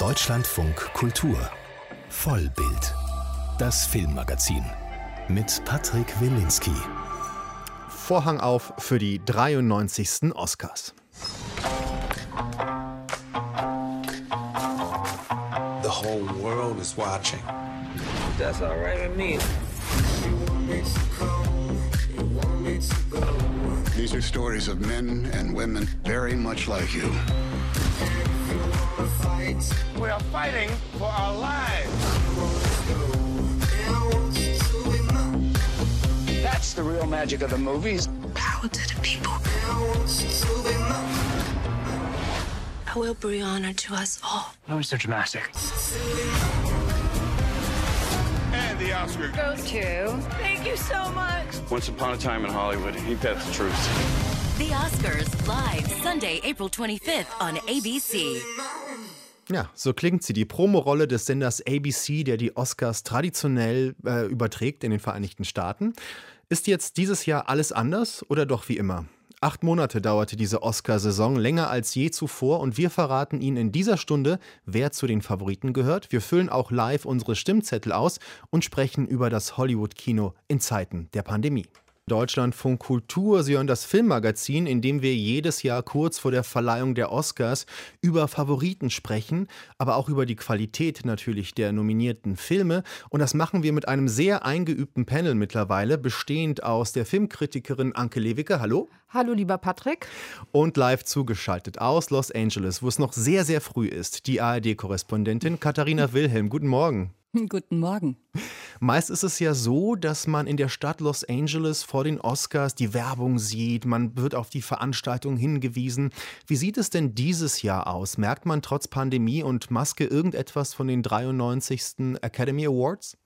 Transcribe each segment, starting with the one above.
Deutschlandfunk Kultur Vollbild. Das Filmmagazin mit Patrick Wilinski. Vorhang auf für die 93. Oscars. The whole world is watching. That's all right with me. These are stories of men and women very much like you. We are fighting for our lives. That's the real magic of the movies. Power to the people. I will bring honor to us all. Why was so dramatic? And the Oscar goes to. Thank you so much. Once upon a time in Hollywood, ain't that the truth? The Oscars live Sunday, April 25th on ABC. Ja, so klingt sie, die Promorolle des Senders ABC, der die Oscars traditionell äh, überträgt in den Vereinigten Staaten. Ist jetzt dieses Jahr alles anders oder doch wie immer? Acht Monate dauerte diese Oscarsaison, länger als je zuvor, und wir verraten Ihnen in dieser Stunde, wer zu den Favoriten gehört. Wir füllen auch live unsere Stimmzettel aus und sprechen über das Hollywood-Kino in Zeiten der Pandemie. Deutschlandfunk Kultur. Sie hören das Filmmagazin, in dem wir jedes Jahr kurz vor der Verleihung der Oscars über Favoriten sprechen, aber auch über die Qualität natürlich der nominierten Filme. Und das machen wir mit einem sehr eingeübten Panel mittlerweile, bestehend aus der Filmkritikerin Anke Lewicke. Hallo. Hallo, lieber Patrick. Und live zugeschaltet aus Los Angeles, wo es noch sehr, sehr früh ist, die ARD-Korrespondentin Katharina Wilhelm. Guten Morgen. Guten Morgen. Meist ist es ja so, dass man in der Stadt Los Angeles vor den Oscars die Werbung sieht, man wird auf die Veranstaltung hingewiesen. Wie sieht es denn dieses Jahr aus? Merkt man trotz Pandemie und Maske irgendetwas von den 93. Academy Awards?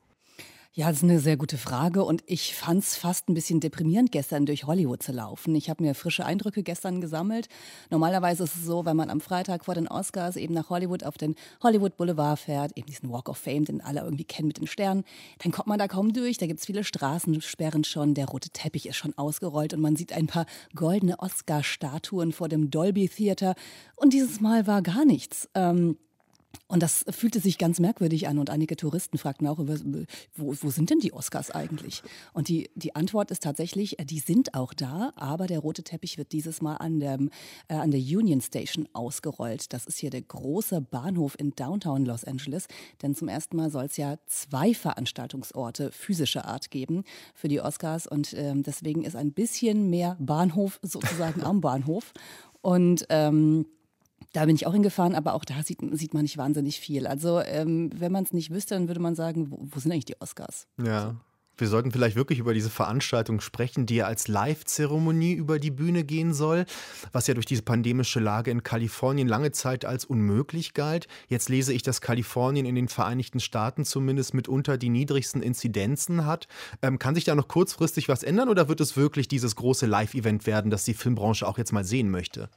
Ja, das ist eine sehr gute Frage und ich fand es fast ein bisschen deprimierend, gestern durch Hollywood zu laufen. Ich habe mir frische Eindrücke gestern gesammelt. Normalerweise ist es so, wenn man am Freitag vor den Oscars eben nach Hollywood auf den Hollywood Boulevard fährt, eben diesen Walk of Fame, den alle irgendwie kennen mit den Sternen, dann kommt man da kaum durch. Da gibt es viele Straßensperren schon, der rote Teppich ist schon ausgerollt und man sieht ein paar goldene Oscar-Statuen vor dem Dolby Theater. Und dieses Mal war gar nichts. Ähm, und das fühlte sich ganz merkwürdig an. Und einige Touristen fragten auch, wo, wo sind denn die Oscars eigentlich? Und die, die Antwort ist tatsächlich, äh, die sind auch da, aber der rote Teppich wird dieses Mal an, dem, äh, an der Union Station ausgerollt. Das ist hier der große Bahnhof in Downtown Los Angeles. Denn zum ersten Mal soll es ja zwei Veranstaltungsorte physischer Art geben für die Oscars. Und ähm, deswegen ist ein bisschen mehr Bahnhof sozusagen am Bahnhof. Und ähm, da bin ich auch hingefahren, aber auch da sieht, sieht man nicht wahnsinnig viel. Also, ähm, wenn man es nicht wüsste, dann würde man sagen, wo, wo sind eigentlich die Oscars? Ja. Wir sollten vielleicht wirklich über diese Veranstaltung sprechen, die ja als Live-Zeremonie über die Bühne gehen soll, was ja durch diese pandemische Lage in Kalifornien lange Zeit als unmöglich galt. Jetzt lese ich, dass Kalifornien in den Vereinigten Staaten zumindest mitunter die niedrigsten Inzidenzen hat. Ähm, kann sich da noch kurzfristig was ändern oder wird es wirklich dieses große Live-Event werden, das die Filmbranche auch jetzt mal sehen möchte?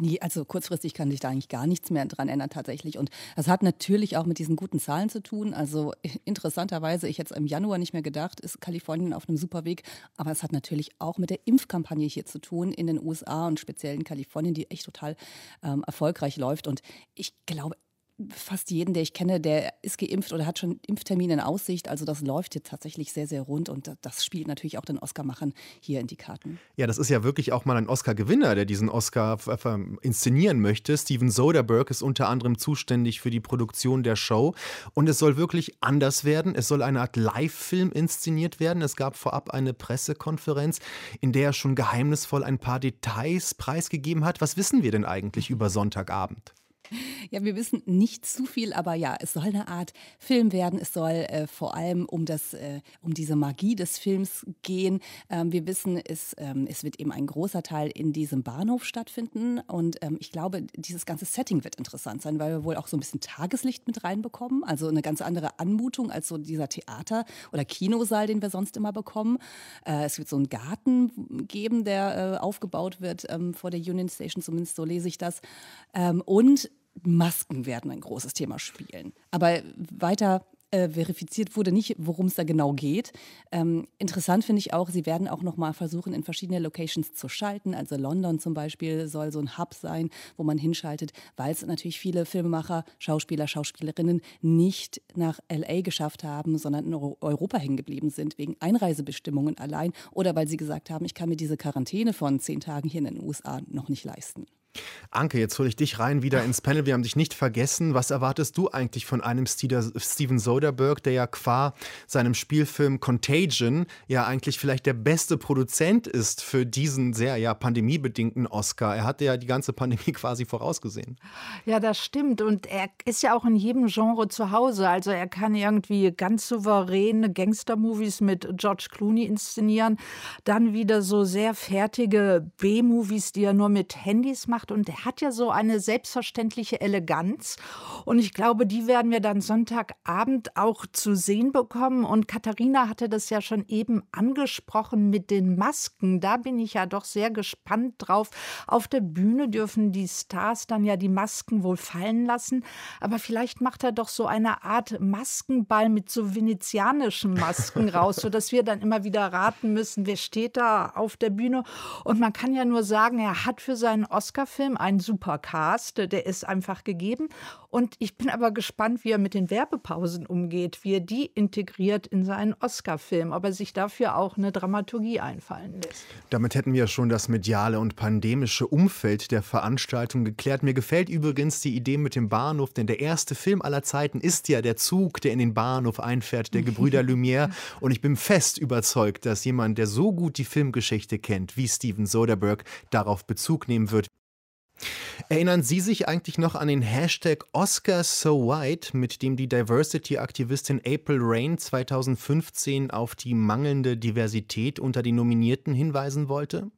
Nee, also kurzfristig kann sich da eigentlich gar nichts mehr dran ändern tatsächlich. Und das hat natürlich auch mit diesen guten Zahlen zu tun. Also interessanterweise, ich hätte es im Januar nicht mehr gedacht, ist Kalifornien auf einem super Weg. Aber es hat natürlich auch mit der Impfkampagne hier zu tun in den USA und speziell in Kalifornien, die echt total ähm, erfolgreich läuft. Und ich glaube fast jeden, der ich kenne, der ist geimpft oder hat schon Impftermine in Aussicht. Also das läuft jetzt tatsächlich sehr, sehr rund und das spielt natürlich auch den Oscar-Machern hier in die Karten. Ja, das ist ja wirklich auch mal ein Oscar-Gewinner, der diesen Oscar inszenieren möchte. Steven Soderbergh ist unter anderem zuständig für die Produktion der Show und es soll wirklich anders werden. Es soll eine Art Live-Film inszeniert werden. Es gab vorab eine Pressekonferenz, in der er schon geheimnisvoll ein paar Details preisgegeben hat. Was wissen wir denn eigentlich über Sonntagabend? Ja, wir wissen nicht zu viel, aber ja, es soll eine Art Film werden. Es soll äh, vor allem um das, äh, um diese Magie des Films gehen. Ähm, wir wissen, es, ähm, es wird eben ein großer Teil in diesem Bahnhof stattfinden. Und ähm, ich glaube, dieses ganze Setting wird interessant sein, weil wir wohl auch so ein bisschen Tageslicht mit reinbekommen. Also eine ganz andere Anmutung als so dieser Theater- oder Kinosaal, den wir sonst immer bekommen. Äh, es wird so einen Garten geben, der äh, aufgebaut wird ähm, vor der Union Station, zumindest so lese ich das. Ähm, und Masken werden ein großes Thema spielen. Aber weiter äh, verifiziert wurde nicht, worum es da genau geht. Ähm, interessant finde ich auch, sie werden auch noch mal versuchen, in verschiedene Locations zu schalten. Also London zum Beispiel soll so ein Hub sein, wo man hinschaltet, weil es natürlich viele Filmemacher, Schauspieler, Schauspielerinnen nicht nach LA geschafft haben, sondern in Europa hängen geblieben sind, wegen Einreisebestimmungen allein oder weil sie gesagt haben, ich kann mir diese Quarantäne von zehn Tagen hier in den USA noch nicht leisten. Anke, jetzt hole ich dich rein wieder ins Panel. Wir haben dich nicht vergessen. Was erwartest du eigentlich von einem Steven Soderbergh, der ja qua seinem Spielfilm Contagion ja eigentlich vielleicht der beste Produzent ist für diesen sehr ja pandemiebedingten Oscar? Er hatte ja die ganze Pandemie quasi vorausgesehen. Ja, das stimmt. Und er ist ja auch in jedem Genre zu Hause. Also er kann irgendwie ganz souveräne Gangster-Movies mit George Clooney inszenieren. Dann wieder so sehr fertige B-Movies, die er nur mit Handys macht gemacht und er hat ja so eine selbstverständliche Eleganz. Und ich glaube, die werden wir dann Sonntagabend auch zu sehen bekommen. Und Katharina hatte das ja schon eben angesprochen mit den Masken. Da bin ich ja doch sehr gespannt drauf. Auf der Bühne dürfen die Stars dann ja die Masken wohl fallen lassen. Aber vielleicht macht er doch so eine Art Maskenball mit so venezianischen Masken raus, sodass wir dann immer wieder raten müssen, wer steht da auf der Bühne. Und man kann ja nur sagen, er hat für seinen Oscar Film, ein super Cast, der ist einfach gegeben. Und ich bin aber gespannt, wie er mit den Werbepausen umgeht, wie er die integriert in seinen Oscar-Film, ob er sich dafür auch eine Dramaturgie einfallen lässt. Damit hätten wir schon das mediale und pandemische Umfeld der Veranstaltung geklärt. Mir gefällt übrigens die Idee mit dem Bahnhof, denn der erste Film aller Zeiten ist ja der Zug, der in den Bahnhof einfährt, der Gebrüder Lumière. Und ich bin fest überzeugt, dass jemand, der so gut die Filmgeschichte kennt wie Steven Soderbergh, darauf Bezug nehmen wird. Erinnern Sie sich eigentlich noch an den Hashtag OscarsSoWhite, mit dem die Diversity-Aktivistin April Rain 2015 auf die mangelnde Diversität unter den Nominierten hinweisen wollte?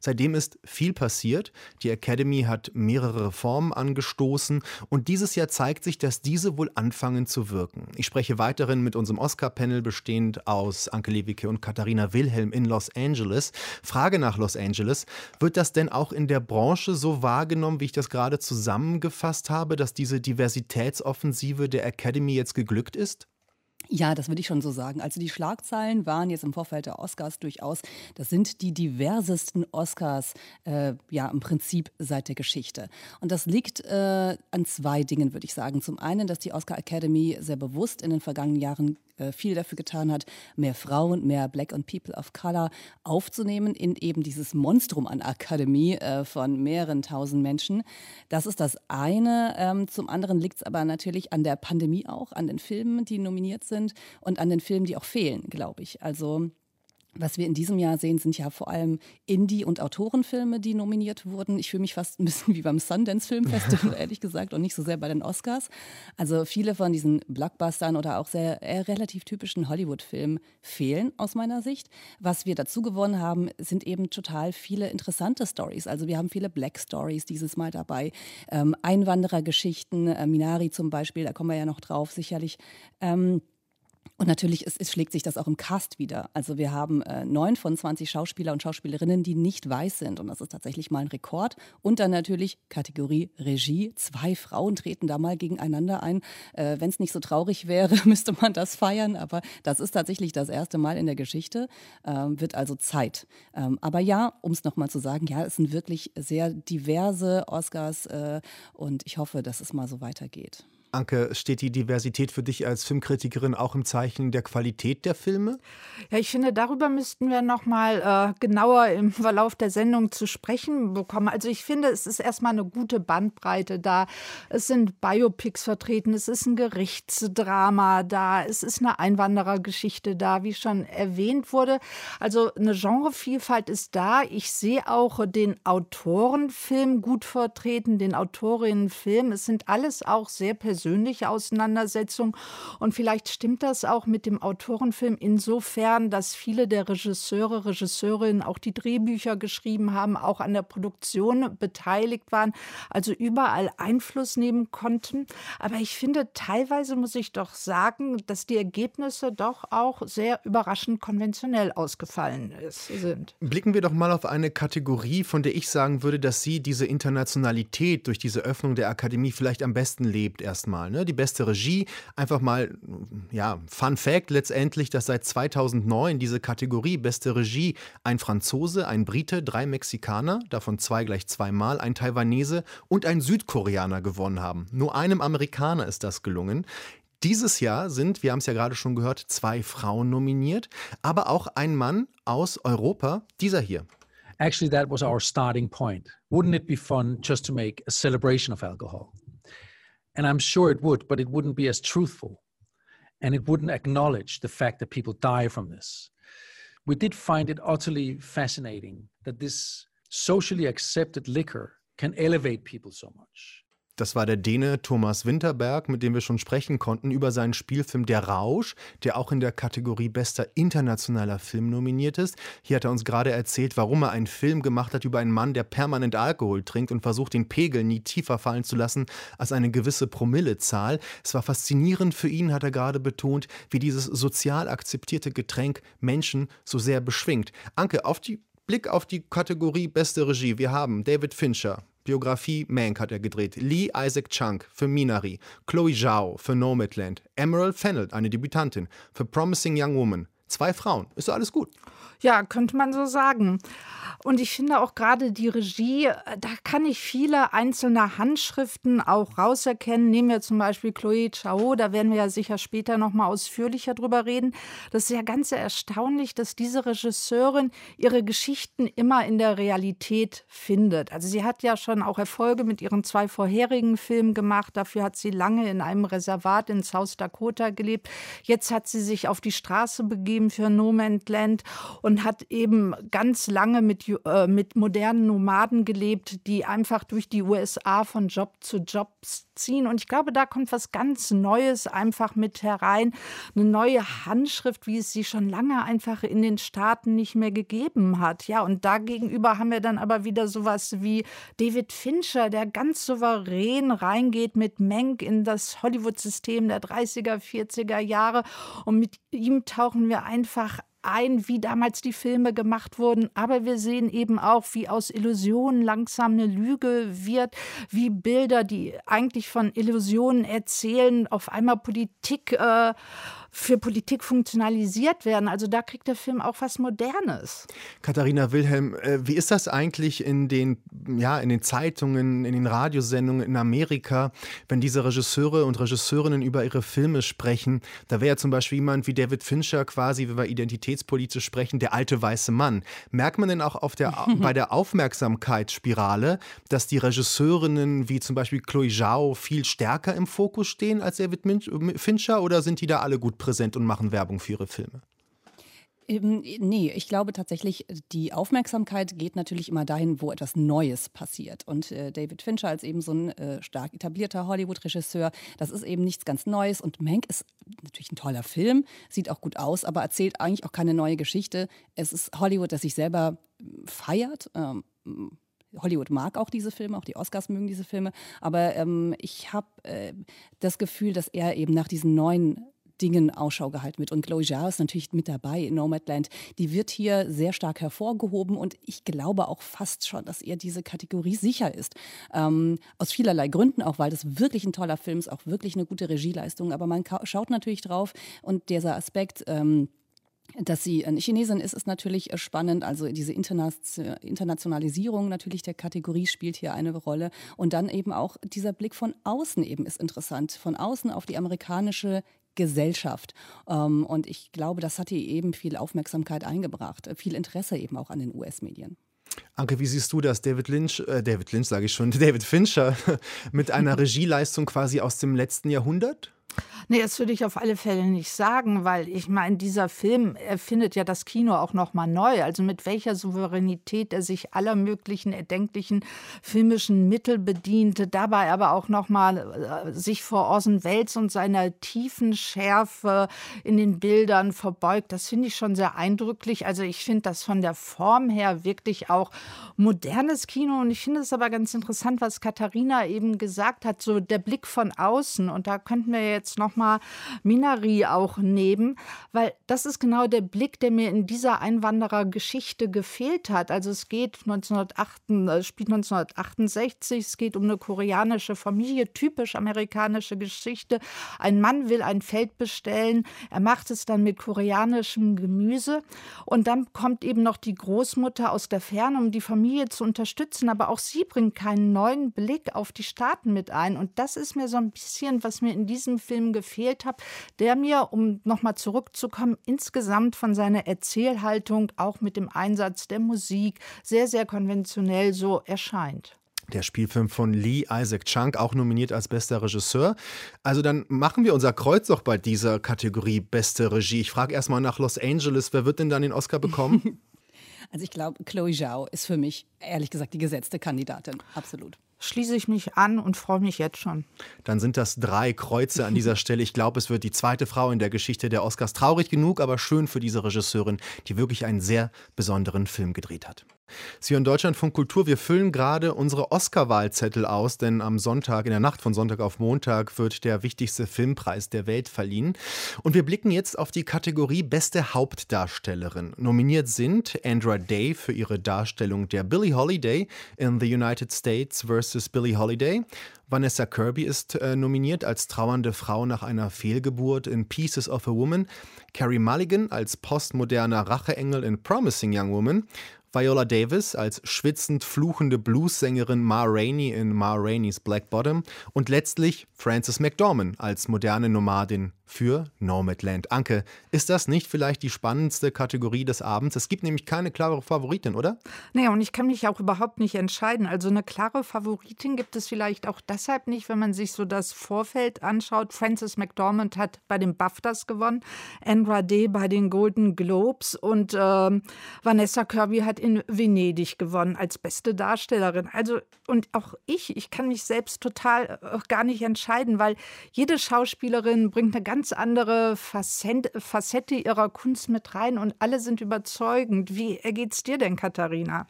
Seitdem ist viel passiert. Die Academy hat mehrere Reformen angestoßen und dieses Jahr zeigt sich, dass diese wohl anfangen zu wirken. Ich spreche weiterhin mit unserem Oscar-Panel bestehend aus Anke Lewicke und Katharina Wilhelm in Los Angeles. Frage nach Los Angeles, wird das denn auch in der Branche so wahrgenommen, wie ich das gerade zusammengefasst habe, dass diese Diversitätsoffensive der Academy jetzt geglückt ist? Ja, das würde ich schon so sagen. Also die Schlagzeilen waren jetzt im Vorfeld der Oscars durchaus, das sind die diversesten Oscars äh, ja im Prinzip seit der Geschichte. Und das liegt äh, an zwei Dingen, würde ich sagen. Zum einen, dass die Oscar Academy sehr bewusst in den vergangenen Jahren äh, viel dafür getan hat, mehr Frauen, mehr Black und People of Color aufzunehmen in eben dieses Monstrum an Akademie äh, von mehreren tausend Menschen. Das ist das eine. Ähm, zum anderen liegt es aber natürlich an der Pandemie auch, an den Filmen, die nominiert sind und an den Filmen, die auch fehlen, glaube ich. Also was wir in diesem Jahr sehen, sind ja vor allem Indie- und Autorenfilme, die nominiert wurden. Ich fühle mich fast ein bisschen wie beim Sundance Film Festival, ehrlich gesagt, und nicht so sehr bei den Oscars. Also viele von diesen Blockbustern oder auch sehr äh, relativ typischen Hollywood-Filmen fehlen aus meiner Sicht. Was wir dazu gewonnen haben, sind eben total viele interessante Stories. Also wir haben viele Black Stories dieses Mal dabei. Ähm, Einwanderergeschichten, äh, Minari zum Beispiel, da kommen wir ja noch drauf, sicherlich. Ähm, und natürlich es, es schlägt sich das auch im Cast wieder. Also wir haben äh, neun von 20 Schauspieler und Schauspielerinnen, die nicht weiß sind. Und das ist tatsächlich mal ein Rekord. Und dann natürlich Kategorie Regie. Zwei Frauen treten da mal gegeneinander ein. Äh, Wenn es nicht so traurig wäre, müsste man das feiern. Aber das ist tatsächlich das erste Mal in der Geschichte. Ähm, wird also Zeit. Ähm, aber ja, um es nochmal zu sagen, ja, es sind wirklich sehr diverse Oscars. Äh, und ich hoffe, dass es mal so weitergeht. Anke, steht die Diversität für dich als Filmkritikerin auch im Zeichen der Qualität der Filme? Ja, ich finde, darüber müssten wir noch mal äh, genauer im Verlauf der Sendung zu sprechen bekommen. Also ich finde, es ist erstmal eine gute Bandbreite da. Es sind Biopics vertreten, es ist ein Gerichtsdrama da, es ist eine Einwanderergeschichte da, wie schon erwähnt wurde. Also eine Genrevielfalt ist da. Ich sehe auch den Autorenfilm gut vertreten, den Autorinnenfilm. Es sind alles auch sehr persönliche persönliche Auseinandersetzung. Und vielleicht stimmt das auch mit dem Autorenfilm insofern, dass viele der Regisseure, Regisseurinnen auch die Drehbücher geschrieben haben, auch an der Produktion beteiligt waren, also überall Einfluss nehmen konnten. Aber ich finde, teilweise muss ich doch sagen, dass die Ergebnisse doch auch sehr überraschend konventionell ausgefallen sind. Blicken wir doch mal auf eine Kategorie, von der ich sagen würde, dass sie diese Internationalität durch diese Öffnung der Akademie vielleicht am besten lebt, erst erstmal. Ne? Die beste Regie, einfach mal, ja, Fun Fact letztendlich, dass seit 2009 diese Kategorie beste Regie ein Franzose, ein Brite, drei Mexikaner, davon zwei gleich zweimal, ein Taiwanese und ein Südkoreaner gewonnen haben. Nur einem Amerikaner ist das gelungen. Dieses Jahr sind, wir haben es ja gerade schon gehört, zwei Frauen nominiert, aber auch ein Mann aus Europa, dieser hier. Actually, that was our starting point. Wouldn't it be fun just to make a celebration of alcohol? And I'm sure it would, but it wouldn't be as truthful. And it wouldn't acknowledge the fact that people die from this. We did find it utterly fascinating that this socially accepted liquor can elevate people so much. Das war der Däne Thomas Winterberg, mit dem wir schon sprechen konnten über seinen Spielfilm Der Rausch, der auch in der Kategorie bester internationaler Film nominiert ist. Hier hat er uns gerade erzählt, warum er einen Film gemacht hat über einen Mann, der permanent Alkohol trinkt und versucht, den Pegel nie tiefer fallen zu lassen als eine gewisse Promillezahl. Es war faszinierend für ihn, hat er gerade betont, wie dieses sozial akzeptierte Getränk Menschen so sehr beschwingt. Anke, auf die Blick auf die Kategorie beste Regie. Wir haben David Fincher, Biografie Mank hat er gedreht. Lee Isaac Chung für Minari. Chloe Zhao für Nomadland. Emerald Fennell, eine Debütantin, für Promising Young Woman. Zwei Frauen. Ist doch alles gut. Ja, könnte man so sagen. Und ich finde auch gerade die Regie, da kann ich viele einzelne Handschriften auch rauserkennen. Nehmen wir zum Beispiel Chloé Chao, da werden wir ja sicher später noch mal ausführlicher drüber reden. Das ist ja ganz erstaunlich, dass diese Regisseurin ihre Geschichten immer in der Realität findet. Also sie hat ja schon auch Erfolge mit ihren zwei vorherigen Filmen gemacht. Dafür hat sie lange in einem Reservat in South Dakota gelebt. Jetzt hat sie sich auf die Straße begeben für No Man's Land und hat eben ganz lange mit, äh, mit modernen Nomaden gelebt, die einfach durch die USA von Job zu Job ziehen. Und ich glaube, da kommt was ganz Neues einfach mit herein. Eine neue Handschrift, wie es sie schon lange einfach in den Staaten nicht mehr gegeben hat. Ja, und dagegenüber haben wir dann aber wieder sowas wie David Fincher, der ganz souverän reingeht mit Menk in das Hollywood-System der 30er, 40er Jahre. Und mit ihm tauchen wir einfach ein, wie damals die Filme gemacht wurden, aber wir sehen eben auch, wie aus Illusionen langsam eine Lüge wird, wie Bilder, die eigentlich von Illusionen erzählen, auf einmal Politik äh, für Politik funktionalisiert werden. Also da kriegt der Film auch was Modernes. Katharina Wilhelm, äh, wie ist das eigentlich in den, ja, in den Zeitungen, in den Radiosendungen in Amerika, wenn diese Regisseure und Regisseurinnen über ihre Filme sprechen? Da wäre ja zum Beispiel jemand wie David Fincher quasi, wenn wir identitätspolitisch sprechen, der alte weiße Mann. Merkt man denn auch auf der, bei der Aufmerksamkeitsspirale, dass die Regisseurinnen wie zum Beispiel Chloe Zhao viel stärker im Fokus stehen als David Fincher oder sind die da alle gut präsent und machen Werbung für ihre Filme? Ähm, nee, ich glaube tatsächlich, die Aufmerksamkeit geht natürlich immer dahin, wo etwas Neues passiert. Und äh, David Fincher als eben so ein äh, stark etablierter Hollywood-Regisseur, das ist eben nichts ganz Neues. Und Mank ist natürlich ein toller Film, sieht auch gut aus, aber erzählt eigentlich auch keine neue Geschichte. Es ist Hollywood, das sich selber äh, feiert. Ähm, Hollywood mag auch diese Filme, auch die Oscars mögen diese Filme. Aber ähm, ich habe äh, das Gefühl, dass er eben nach diesen neuen Dingen Ausschau gehalten wird. Und Chloe Zhao ist natürlich mit dabei in Nomadland. Die wird hier sehr stark hervorgehoben und ich glaube auch fast schon, dass ihr diese Kategorie sicher ist. Ähm, aus vielerlei Gründen, auch weil das wirklich ein toller Film ist, auch wirklich eine gute Regieleistung. Aber man schaut natürlich drauf und dieser Aspekt, ähm, dass sie eine Chinesin ist, ist natürlich äh, spannend. Also diese Internationalisierung natürlich der Kategorie spielt hier eine Rolle. Und dann eben auch dieser Blick von außen eben ist interessant. Von außen auf die amerikanische Gesellschaft. Ähm, und ich glaube, das hat ihr eben viel Aufmerksamkeit eingebracht, viel Interesse eben auch an den US-Medien. Anke, wie siehst du das? David Lynch, äh, David Lynch sage ich schon, David Fincher mit einer Regieleistung quasi aus dem letzten Jahrhundert? Nee, das würde ich auf alle Fälle nicht sagen, weil ich meine, dieser Film erfindet ja das Kino auch noch mal neu. Also mit welcher Souveränität er sich aller möglichen erdenklichen filmischen Mittel bediente, dabei aber auch noch mal äh, sich vor Orson Welles und seiner tiefen Schärfe in den Bildern verbeugt. Das finde ich schon sehr eindrücklich. Also ich finde das von der Form her wirklich auch modernes Kino und ich finde es aber ganz interessant, was Katharina eben gesagt hat, so der Blick von außen und da könnten wir jetzt noch nochmal Minari auch nehmen, weil das ist genau der Blick, der mir in dieser Einwanderergeschichte gefehlt hat. Also es geht 1908, äh, spielt 1968, es geht um eine koreanische Familie, typisch amerikanische Geschichte. Ein Mann will ein Feld bestellen, er macht es dann mit koreanischem Gemüse und dann kommt eben noch die Großmutter aus der Ferne, um die Familie zu unterstützen, aber auch sie bringt keinen neuen Blick auf die Staaten mit ein und das ist mir so ein bisschen, was mir in diesem Film gefehlt hat, der mir, um nochmal zurückzukommen, insgesamt von seiner Erzählhaltung, auch mit dem Einsatz der Musik, sehr, sehr konventionell so erscheint. Der Spielfilm von Lee Isaac Chung, auch nominiert als bester Regisseur. Also dann machen wir unser Kreuz doch bei dieser Kategorie beste Regie. Ich frage erstmal nach Los Angeles. Wer wird denn dann den Oscar bekommen? Also ich glaube, Chloe Zhao ist für mich ehrlich gesagt die gesetzte Kandidatin. Absolut schließe ich mich an und freue mich jetzt schon. Dann sind das drei Kreuze an dieser Stelle. Ich glaube, es wird die zweite Frau in der Geschichte der Oscars. Traurig genug, aber schön für diese Regisseurin, die wirklich einen sehr besonderen Film gedreht hat. Sie hören Deutschlandfunk Kultur. Wir füllen gerade unsere Oscar-Wahlzettel aus, denn am Sonntag, in der Nacht von Sonntag auf Montag, wird der wichtigste Filmpreis der Welt verliehen. Und wir blicken jetzt auf die Kategorie Beste Hauptdarstellerin. Nominiert sind Andra Day für ihre Darstellung der Billie Holiday in The United States vs. Billie Holiday. Vanessa Kirby ist äh, nominiert als trauernde Frau nach einer Fehlgeburt in Pieces of a Woman. Carrie Mulligan als postmoderner Racheengel in Promising Young Woman. Viola Davis als schwitzend fluchende Bluessängerin Ma Rainey in Ma Rainey's Black Bottom und letztlich Frances McDormand als moderne Nomadin für Nomadland. Anke, ist das nicht vielleicht die spannendste Kategorie des Abends? Es gibt nämlich keine klare Favoritin, oder? Nee, und ich kann mich auch überhaupt nicht entscheiden. Also eine klare Favoritin gibt es vielleicht auch deshalb nicht, wenn man sich so das Vorfeld anschaut. Frances McDormand hat bei den BAFTAs gewonnen, Andra Day bei den Golden Globes und ähm, Vanessa Kirby hat in Venedig gewonnen als beste Darstellerin. Also und auch ich, ich kann mich selbst total äh, gar nicht entscheiden, weil jede Schauspielerin bringt eine ganz ganz andere Facette ihrer Kunst mit rein und alle sind überzeugend. Wie ergeht es dir denn, Katharina?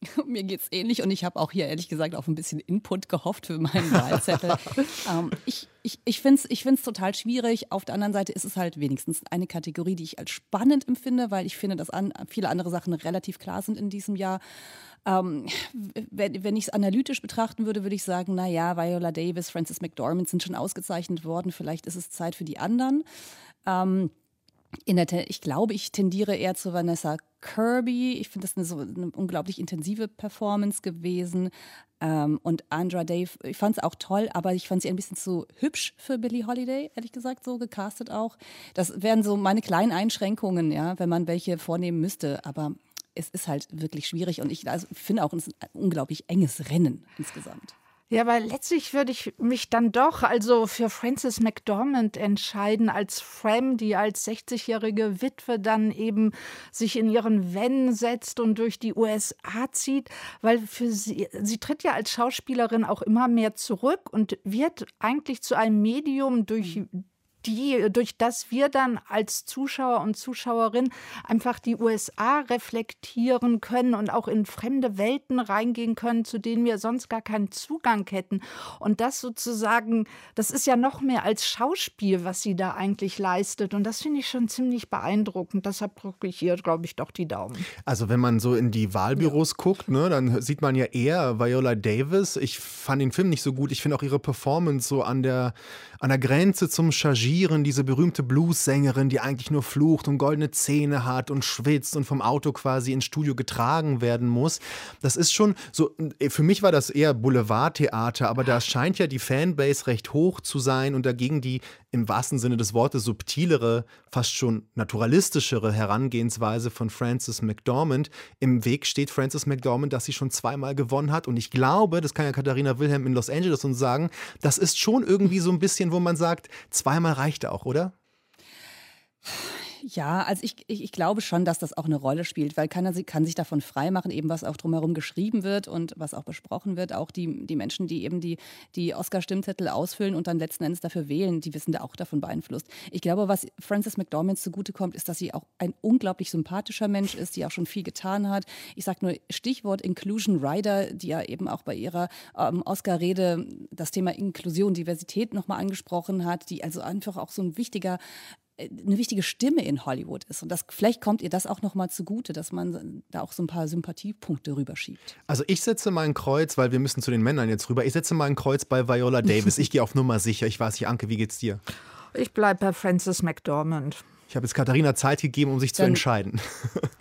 Mir geht es ähnlich und ich habe auch hier ehrlich gesagt auf ein bisschen Input gehofft für meinen Wahlzettel. ähm, ich ich, ich finde es ich find's total schwierig. Auf der anderen Seite ist es halt wenigstens eine Kategorie, die ich als spannend empfinde, weil ich finde, dass an, viele andere Sachen relativ klar sind in diesem Jahr. Ähm, wenn, wenn ich es analytisch betrachten würde, würde ich sagen, naja, Viola Davis, Frances McDormand sind schon ausgezeichnet worden. Vielleicht ist es Zeit für die anderen. Ähm, ich glaube, ich tendiere eher zu Vanessa Kirby. Ich finde das eine, so eine unglaublich intensive Performance gewesen. Ähm, und Andra Dave, ich fand es auch toll, aber ich fand sie ein bisschen zu hübsch für Billie Holiday, ehrlich gesagt, so gecastet auch. Das wären so meine kleinen Einschränkungen, ja, wenn man welche vornehmen müsste. Aber es ist halt wirklich schwierig und ich also finde auch, ein unglaublich enges Rennen insgesamt. Ja, weil letztlich würde ich mich dann doch also für Frances McDormand entscheiden als Fram, die als 60-jährige Witwe dann eben sich in ihren Van setzt und durch die USA zieht, weil für sie, sie tritt ja als Schauspielerin auch immer mehr zurück und wird eigentlich zu einem Medium, durch die, durch das wir dann als Zuschauer und Zuschauerin einfach die USA reflektieren können und auch in fremde Welten reingehen können, zu denen wir sonst gar keinen Zugang hätten. Und das sozusagen, das ist ja noch mehr als Schauspiel, was sie da eigentlich leistet. Und das finde ich schon ziemlich beeindruckend. Deshalb drücke ich ihr, glaube ich, doch die Daumen. Also wenn man so in die Wahlbüros ja. guckt, ne, dann sieht man ja eher Viola Davis. Ich fand den Film nicht so gut. Ich finde auch ihre Performance so an der, an der Grenze zum Chargieren Sheeran, diese berühmte Blues-Sängerin, die eigentlich nur flucht und goldene Zähne hat und schwitzt und vom Auto quasi ins Studio getragen werden muss. Das ist schon so, für mich war das eher Boulevardtheater, aber da scheint ja die Fanbase recht hoch zu sein und dagegen die im wahrsten Sinne des Wortes subtilere, fast schon naturalistischere Herangehensweise von Frances McDormand. Im Weg steht Frances McDormand, dass sie schon zweimal gewonnen hat. Und ich glaube, das kann ja Katharina Wilhelm in Los Angeles uns sagen, das ist schon irgendwie so ein bisschen, wo man sagt, zweimal reicht auch, oder? Ja, also ich, ich, ich, glaube schon, dass das auch eine Rolle spielt, weil keiner kann sich davon freimachen, eben was auch drumherum geschrieben wird und was auch besprochen wird. Auch die, die Menschen, die eben die, die Oscar-Stimmzettel ausfüllen und dann letzten Endes dafür wählen, die wissen da auch davon beeinflusst. Ich glaube, was Frances McDormand zugutekommt, ist, dass sie auch ein unglaublich sympathischer Mensch ist, die auch schon viel getan hat. Ich sage nur Stichwort Inclusion Rider, die ja eben auch bei ihrer ähm, Oscar-Rede das Thema Inklusion, Diversität nochmal angesprochen hat, die also einfach auch so ein wichtiger eine wichtige Stimme in Hollywood ist. Und das, vielleicht kommt ihr das auch noch mal zugute, dass man da auch so ein paar Sympathiepunkte rüberschiebt. Also ich setze mal ein Kreuz, weil wir müssen zu den Männern jetzt rüber. Ich setze mal ein Kreuz bei Viola Davis. Ich gehe auf Nummer sicher. Ich weiß nicht, Anke, wie geht's dir? Ich bleibe bei Frances McDormand. Ich habe jetzt Katharina Zeit gegeben, um sich Dann, zu entscheiden.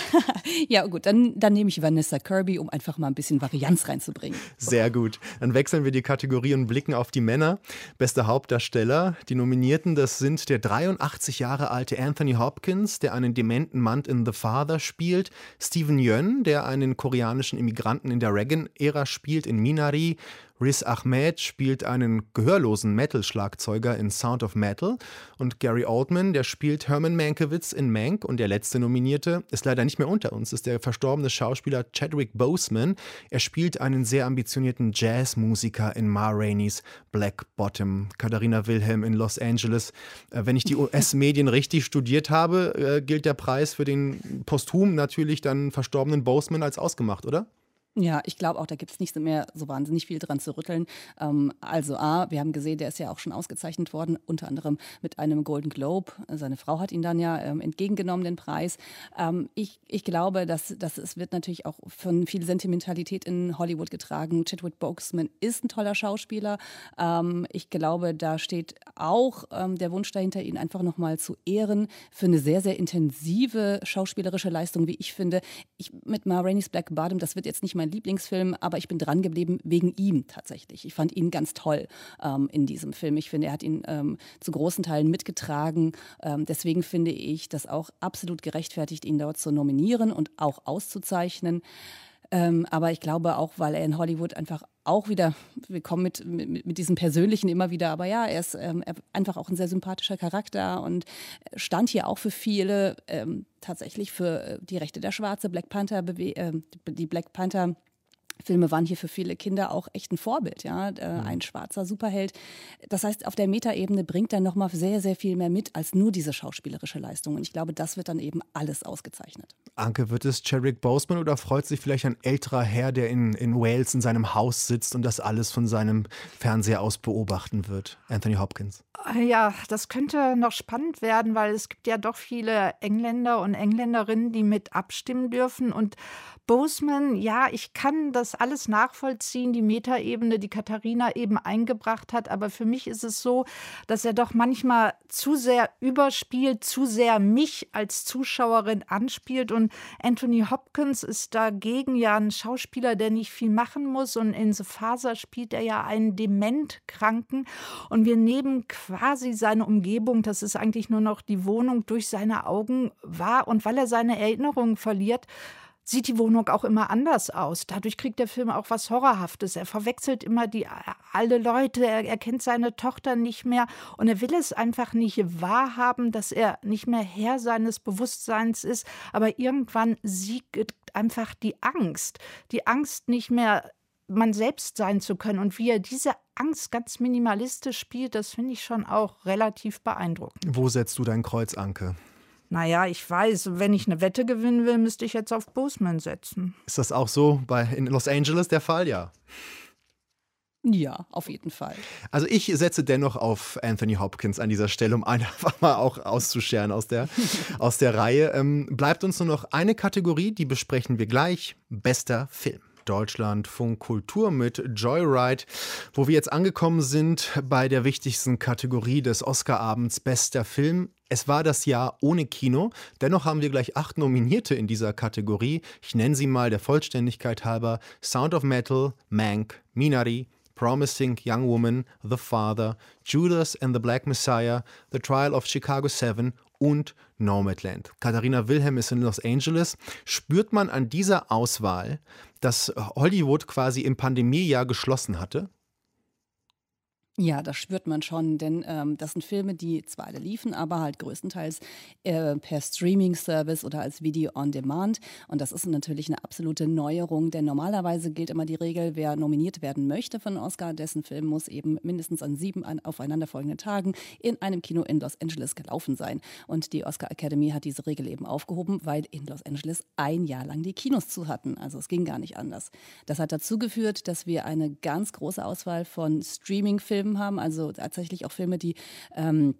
ja, gut, dann, dann nehme ich Vanessa Kirby, um einfach mal ein bisschen Varianz reinzubringen. Sehr gut. Dann wechseln wir die Kategorie und blicken auf die Männer. Bester Hauptdarsteller. Die Nominierten, das sind der 83 Jahre alte Anthony Hopkins, der einen dementen Mann in The Father spielt, Steven Yeun, der einen koreanischen Immigranten in der Reagan-Ära spielt in Minari, Riz Ahmed spielt einen gehörlosen Metal-Schlagzeuger in Sound of Metal und Gary Oldman, der spielt Herman Mankiewicz in Mank und der letzte Nominierte ist leider nicht mehr unter uns, ist der verstorbene Schauspieler Chadwick Boseman. Er spielt einen sehr ambitionierten Jazzmusiker in Ma Rainey's Black Bottom. Katharina Wilhelm in Los Angeles. Äh, wenn ich die US-Medien richtig studiert habe, äh, gilt der Preis für den posthum natürlich dann verstorbenen Boseman als ausgemacht, oder? Ja, ich glaube auch, da gibt es nicht mehr so wahnsinnig viel dran zu rütteln. Ähm, also A, wir haben gesehen, der ist ja auch schon ausgezeichnet worden, unter anderem mit einem Golden Globe. Seine Frau hat ihn dann ja ähm, entgegengenommen, den Preis. Ähm, ich, ich glaube, dass, dass es wird natürlich auch von viel Sentimentalität in Hollywood getragen. Chadwick Boseman ist ein toller Schauspieler. Ähm, ich glaube, da steht auch ähm, der Wunsch dahinter, ihn einfach nochmal zu ehren für eine sehr, sehr intensive schauspielerische Leistung, wie ich finde. Ich, mit Ma Rainey's Black Bottom, das wird jetzt nicht mein Lieblingsfilm, aber ich bin dran geblieben wegen ihm tatsächlich. Ich fand ihn ganz toll ähm, in diesem Film. Ich finde, er hat ihn ähm, zu großen Teilen mitgetragen. Ähm, deswegen finde ich das auch absolut gerechtfertigt, ihn dort zu nominieren und auch auszuzeichnen. Ähm, aber ich glaube auch, weil er in Hollywood einfach auch wieder, wir kommen mit, mit, mit diesem Persönlichen immer wieder, aber ja, er ist ähm, einfach auch ein sehr sympathischer Charakter und stand hier auch für viele ähm, tatsächlich für äh, die Rechte der Schwarze, Black Panther, äh, die Black Panther Filme waren hier für viele Kinder auch echt ein Vorbild, ja, äh, mhm. ein schwarzer Superheld. Das heißt, auf der Metaebene bringt er noch mal sehr, sehr viel mehr mit als nur diese schauspielerische Leistung. Und ich glaube, das wird dann eben alles ausgezeichnet. Anke, wird es Chadwick Boseman oder freut sich vielleicht ein älterer Herr, der in, in Wales in seinem Haus sitzt und das alles von seinem Fernseher aus beobachten wird? Anthony Hopkins. Ja, das könnte noch spannend werden, weil es gibt ja doch viele Engländer und Engländerinnen, die mit abstimmen dürfen. Und Boseman, ja, ich kann das alles nachvollziehen, die Metaebene, die Katharina eben eingebracht hat. Aber für mich ist es so, dass er doch manchmal zu sehr überspielt, zu sehr mich als Zuschauerin anspielt. Und Anthony Hopkins ist dagegen ja ein Schauspieler, der nicht viel machen muss. Und in The Faser spielt er ja einen Dementkranken. Und wir nehmen seine Umgebung, das ist eigentlich nur noch die Wohnung, durch seine Augen wahr. Und weil er seine Erinnerungen verliert, sieht die Wohnung auch immer anders aus. Dadurch kriegt der Film auch was Horrorhaftes. Er verwechselt immer die alle Leute, er, er kennt seine Tochter nicht mehr und er will es einfach nicht wahrhaben, dass er nicht mehr Herr seines Bewusstseins ist. Aber irgendwann siegt einfach die Angst. Die Angst, nicht mehr man selbst sein zu können. Und wie er diese Angst ganz minimalistisch spielt, das finde ich schon auch relativ beeindruckend. Wo setzt du dein Kreuz, Anke? Naja, ich weiß, wenn ich eine Wette gewinnen will, müsste ich jetzt auf Boseman setzen. Ist das auch so bei, in Los Angeles der Fall? Ja. Ja, auf jeden Fall. Also ich setze dennoch auf Anthony Hopkins an dieser Stelle, um einfach mal auch auszuscheren aus der, aus der Reihe. Ähm, bleibt uns nur noch eine Kategorie, die besprechen wir gleich. Bester Film. Deutschlandfunk Kultur mit Joyride, wo wir jetzt angekommen sind bei der wichtigsten Kategorie des Oscarabends Bester Film. Es war das Jahr ohne Kino, dennoch haben wir gleich acht Nominierte in dieser Kategorie. Ich nenne sie mal der Vollständigkeit halber: Sound of Metal, Mank, Minari, Promising Young Woman, The Father, Judas and the Black Messiah, The Trial of Chicago 7 und Nomadland. Katharina Wilhelm ist in Los Angeles. Spürt man an dieser Auswahl, dass Hollywood quasi im Pandemiejahr geschlossen hatte? Ja, das spürt man schon, denn ähm, das sind Filme, die zwar alle liefen, aber halt größtenteils äh, per Streaming-Service oder als Video on Demand. Und das ist natürlich eine absolute Neuerung, denn normalerweise gilt immer die Regel, wer nominiert werden möchte für einen Oscar, dessen Film muss eben mindestens an sieben an, aufeinanderfolgenden Tagen in einem Kino in Los Angeles gelaufen sein. Und die Oscar Academy hat diese Regel eben aufgehoben, weil in Los Angeles ein Jahr lang die Kinos zu hatten. Also es ging gar nicht anders. Das hat dazu geführt, dass wir eine ganz große Auswahl von Streaming-Filmen Filmen haben, also tatsächlich auch Filme, die ähm,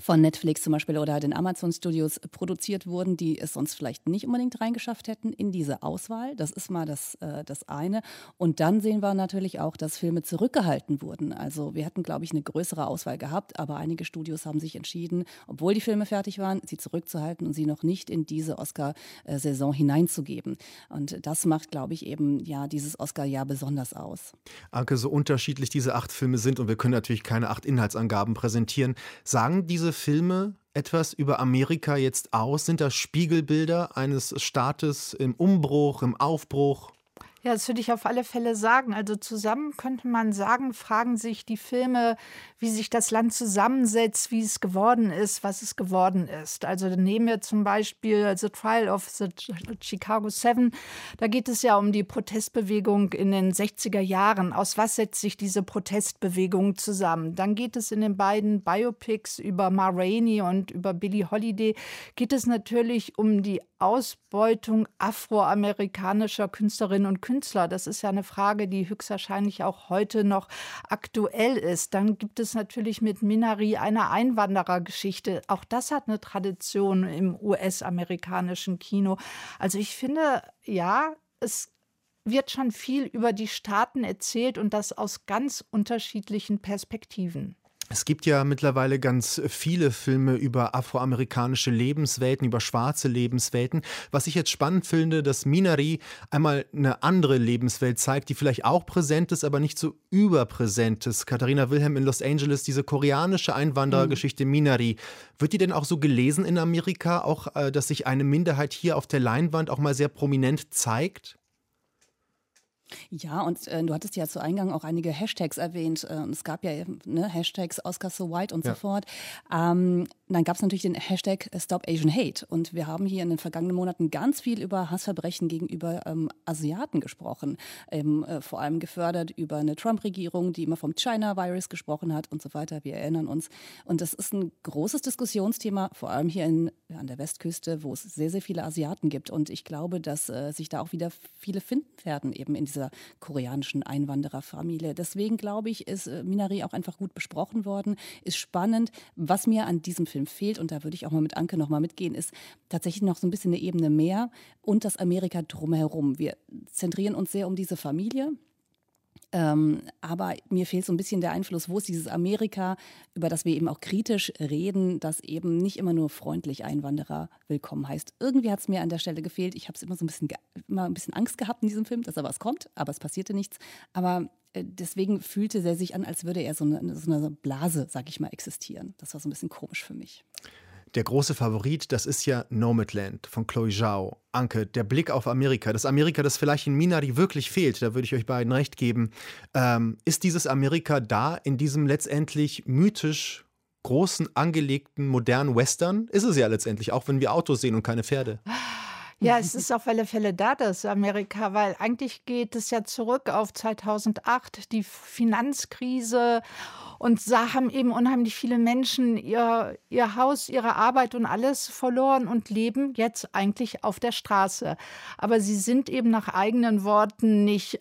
von Netflix zum Beispiel oder den Amazon Studios produziert wurden, die es sonst vielleicht nicht unbedingt reingeschafft hätten in diese Auswahl. Das ist mal das, äh, das eine. Und dann sehen wir natürlich auch, dass Filme zurückgehalten wurden. Also wir hätten, glaube ich, eine größere Auswahl gehabt, aber einige Studios haben sich entschieden, obwohl die Filme fertig waren, sie zurückzuhalten und sie noch nicht in diese Oscar-Saison hineinzugeben. Und das macht, glaube ich, eben ja dieses Oscar-Jahr besonders aus. Anke, so unterschiedlich diese acht Filme sind und wir können natürlich keine acht Inhaltsangaben präsentieren, sagen diese diese Filme etwas über Amerika jetzt aus? Sind das Spiegelbilder eines Staates im Umbruch, im Aufbruch? Ja, das würde ich auf alle Fälle sagen. Also zusammen könnte man sagen, fragen sich die Filme, wie sich das Land zusammensetzt, wie es geworden ist, was es geworden ist. Also nehmen wir zum Beispiel The Trial of the Chicago Seven. Da geht es ja um die Protestbewegung in den 60er Jahren. Aus was setzt sich diese Protestbewegung zusammen? Dann geht es in den beiden Biopics über Ma Rainey und über Billie Holiday, geht es natürlich um die Ausbeutung afroamerikanischer Künstlerinnen und Künstler? Das ist ja eine Frage, die höchstwahrscheinlich auch heute noch aktuell ist. Dann gibt es natürlich mit Minari eine Einwanderergeschichte. Auch das hat eine Tradition im US-amerikanischen Kino. Also ich finde, ja, es wird schon viel über die Staaten erzählt und das aus ganz unterschiedlichen Perspektiven. Es gibt ja mittlerweile ganz viele Filme über afroamerikanische Lebenswelten, über schwarze Lebenswelten. Was ich jetzt spannend finde, dass Minari einmal eine andere Lebenswelt zeigt, die vielleicht auch präsent ist, aber nicht so überpräsent ist. Katharina Wilhelm in Los Angeles, diese koreanische Einwanderergeschichte mhm. Minari, wird die denn auch so gelesen in Amerika, auch äh, dass sich eine Minderheit hier auf der Leinwand auch mal sehr prominent zeigt? Ja, und äh, du hattest ja zu Eingang auch einige Hashtags erwähnt. Äh, es gab ja ne, Hashtags Oscar so white und ja. so fort. Ähm, dann gab es natürlich den Hashtag Stop Asian Hate. Und wir haben hier in den vergangenen Monaten ganz viel über Hassverbrechen gegenüber ähm, Asiaten gesprochen. Ähm, äh, vor allem gefördert über eine Trump-Regierung, die immer vom China-Virus gesprochen hat und so weiter. Wir erinnern uns. Und das ist ein großes Diskussionsthema, vor allem hier in, ja, an der Westküste, wo es sehr, sehr viele Asiaten gibt. Und ich glaube, dass äh, sich da auch wieder viele finden werden, eben in dieser koreanischen Einwandererfamilie. Deswegen glaube ich, ist äh, Minari auch einfach gut besprochen worden, ist spannend. Was mir an diesem Film fehlt, und da würde ich auch mal mit Anke nochmal mitgehen, ist tatsächlich noch so ein bisschen eine Ebene mehr und das Amerika drumherum. Wir zentrieren uns sehr um diese Familie, ähm, aber mir fehlt so ein bisschen der Einfluss, wo ist dieses Amerika, über das wir eben auch kritisch reden, das eben nicht immer nur freundlich Einwanderer willkommen heißt. Irgendwie hat es mir an der Stelle gefehlt. Ich habe es immer so ein bisschen, immer ein bisschen Angst gehabt in diesem Film, dass da was kommt, aber es passierte nichts. Aber äh, deswegen fühlte er sich an, als würde er so eine, so eine Blase, sag ich mal, existieren. Das war so ein bisschen komisch für mich. Der große Favorit, das ist ja Nomadland von Chloe Zhao. Anke, der Blick auf Amerika, das Amerika, das vielleicht in Minari wirklich fehlt, da würde ich euch beiden recht geben. Ähm, ist dieses Amerika da in diesem letztendlich mythisch großen, angelegten, modernen Western? Ist es ja letztendlich, auch wenn wir Autos sehen und keine Pferde. Ja, es ist auf alle Fälle da, das Amerika, weil eigentlich geht es ja zurück auf 2008, die Finanzkrise. Und da haben eben unheimlich viele Menschen ihr, ihr Haus, ihre Arbeit und alles verloren und leben jetzt eigentlich auf der Straße. Aber sie sind eben nach eigenen Worten nicht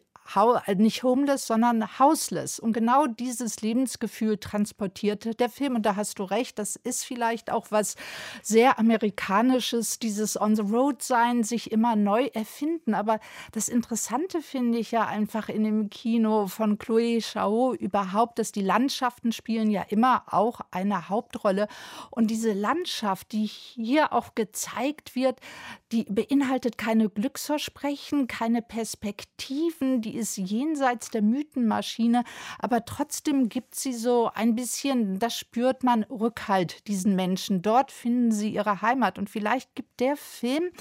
nicht homeless, sondern houseless. Und genau dieses Lebensgefühl transportierte der Film. Und da hast du recht, das ist vielleicht auch was sehr Amerikanisches, dieses On the Road sein, sich immer neu erfinden. Aber das Interessante finde ich ja einfach in dem Kino von Chloé Chao überhaupt, dass die Landschaften spielen ja immer auch eine Hauptrolle. Und diese Landschaft, die hier auch gezeigt wird, die beinhaltet keine Glücksversprechen, keine Perspektiven, die ist jenseits der Mythenmaschine, aber trotzdem gibt sie so ein bisschen, das spürt man, Rückhalt diesen Menschen. Dort finden sie ihre Heimat und vielleicht gibt der Film,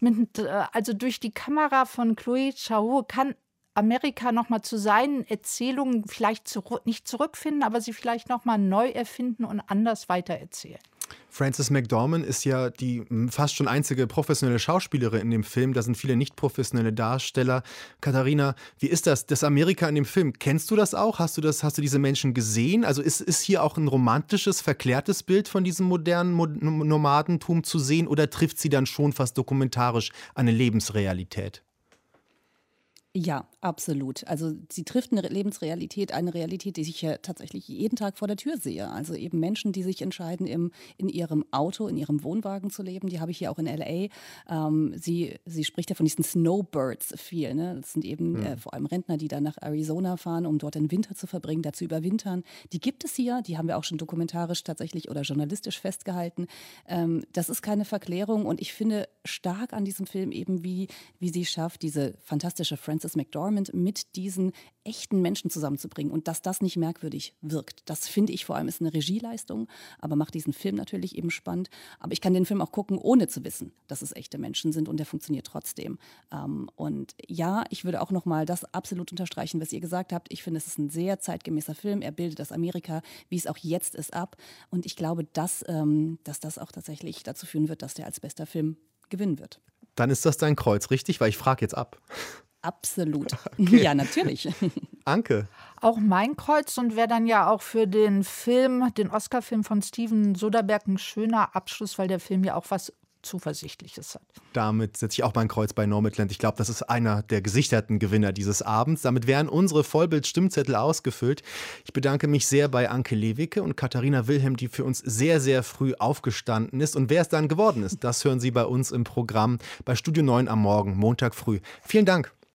mit, äh, also durch die Kamera von Chloe Chao, kann Amerika nochmal zu seinen Erzählungen vielleicht zurück, nicht zurückfinden, aber sie vielleicht nochmal neu erfinden und anders weitererzählen. Frances McDormand ist ja die fast schon einzige professionelle Schauspielerin in dem Film. Da sind viele nicht professionelle Darsteller. Katharina, wie ist das? Das Amerika in dem Film, kennst du das auch? Hast du das, hast du diese Menschen gesehen? Also ist, ist hier auch ein romantisches, verklärtes Bild von diesem modernen Nomadentum zu sehen oder trifft sie dann schon fast dokumentarisch eine Lebensrealität? Ja, absolut. Also sie trifft eine Lebensrealität, eine Realität, die ich ja tatsächlich jeden Tag vor der Tür sehe. Also eben Menschen, die sich entscheiden, im, in ihrem Auto, in ihrem Wohnwagen zu leben. Die habe ich hier auch in LA. Ähm, sie, sie spricht ja von diesen Snowbirds viel. Ne? Das sind eben mhm. äh, vor allem Rentner, die dann nach Arizona fahren, um dort den Winter zu verbringen, da zu überwintern. Die gibt es hier, die haben wir auch schon dokumentarisch tatsächlich oder journalistisch festgehalten. Ähm, das ist keine Verklärung und ich finde stark an diesem Film eben, wie, wie sie schafft, diese fantastische Friends Frances McDormand mit diesen echten Menschen zusammenzubringen und dass das nicht merkwürdig wirkt. Das finde ich vor allem ist eine Regieleistung, aber macht diesen Film natürlich eben spannend. Aber ich kann den Film auch gucken, ohne zu wissen, dass es echte Menschen sind und der funktioniert trotzdem. Ähm, und ja, ich würde auch nochmal das absolut unterstreichen, was ihr gesagt habt. Ich finde, es ist ein sehr zeitgemäßer Film. Er bildet das Amerika, wie es auch jetzt ist, ab. Und ich glaube, dass, ähm, dass das auch tatsächlich dazu führen wird, dass der als bester Film gewinnen wird. Dann ist das dein Kreuz, richtig? Weil ich frage jetzt ab. Absolut. Okay. Ja, natürlich. Anke. Auch mein Kreuz und wäre dann ja auch für den Film, den Oscar-Film von Steven Soderbergh ein schöner Abschluss, weil der Film ja auch was Zuversichtliches hat. Damit setze ich auch mein Kreuz bei Nomadland. Ich glaube, das ist einer der gesicherten Gewinner dieses Abends. Damit wären unsere Vollbild-Stimmzettel ausgefüllt. Ich bedanke mich sehr bei Anke Lewicke und Katharina Wilhelm, die für uns sehr, sehr früh aufgestanden ist. Und wer es dann geworden ist, das hören Sie bei uns im Programm bei Studio 9 am Morgen, Montag früh. Vielen Dank.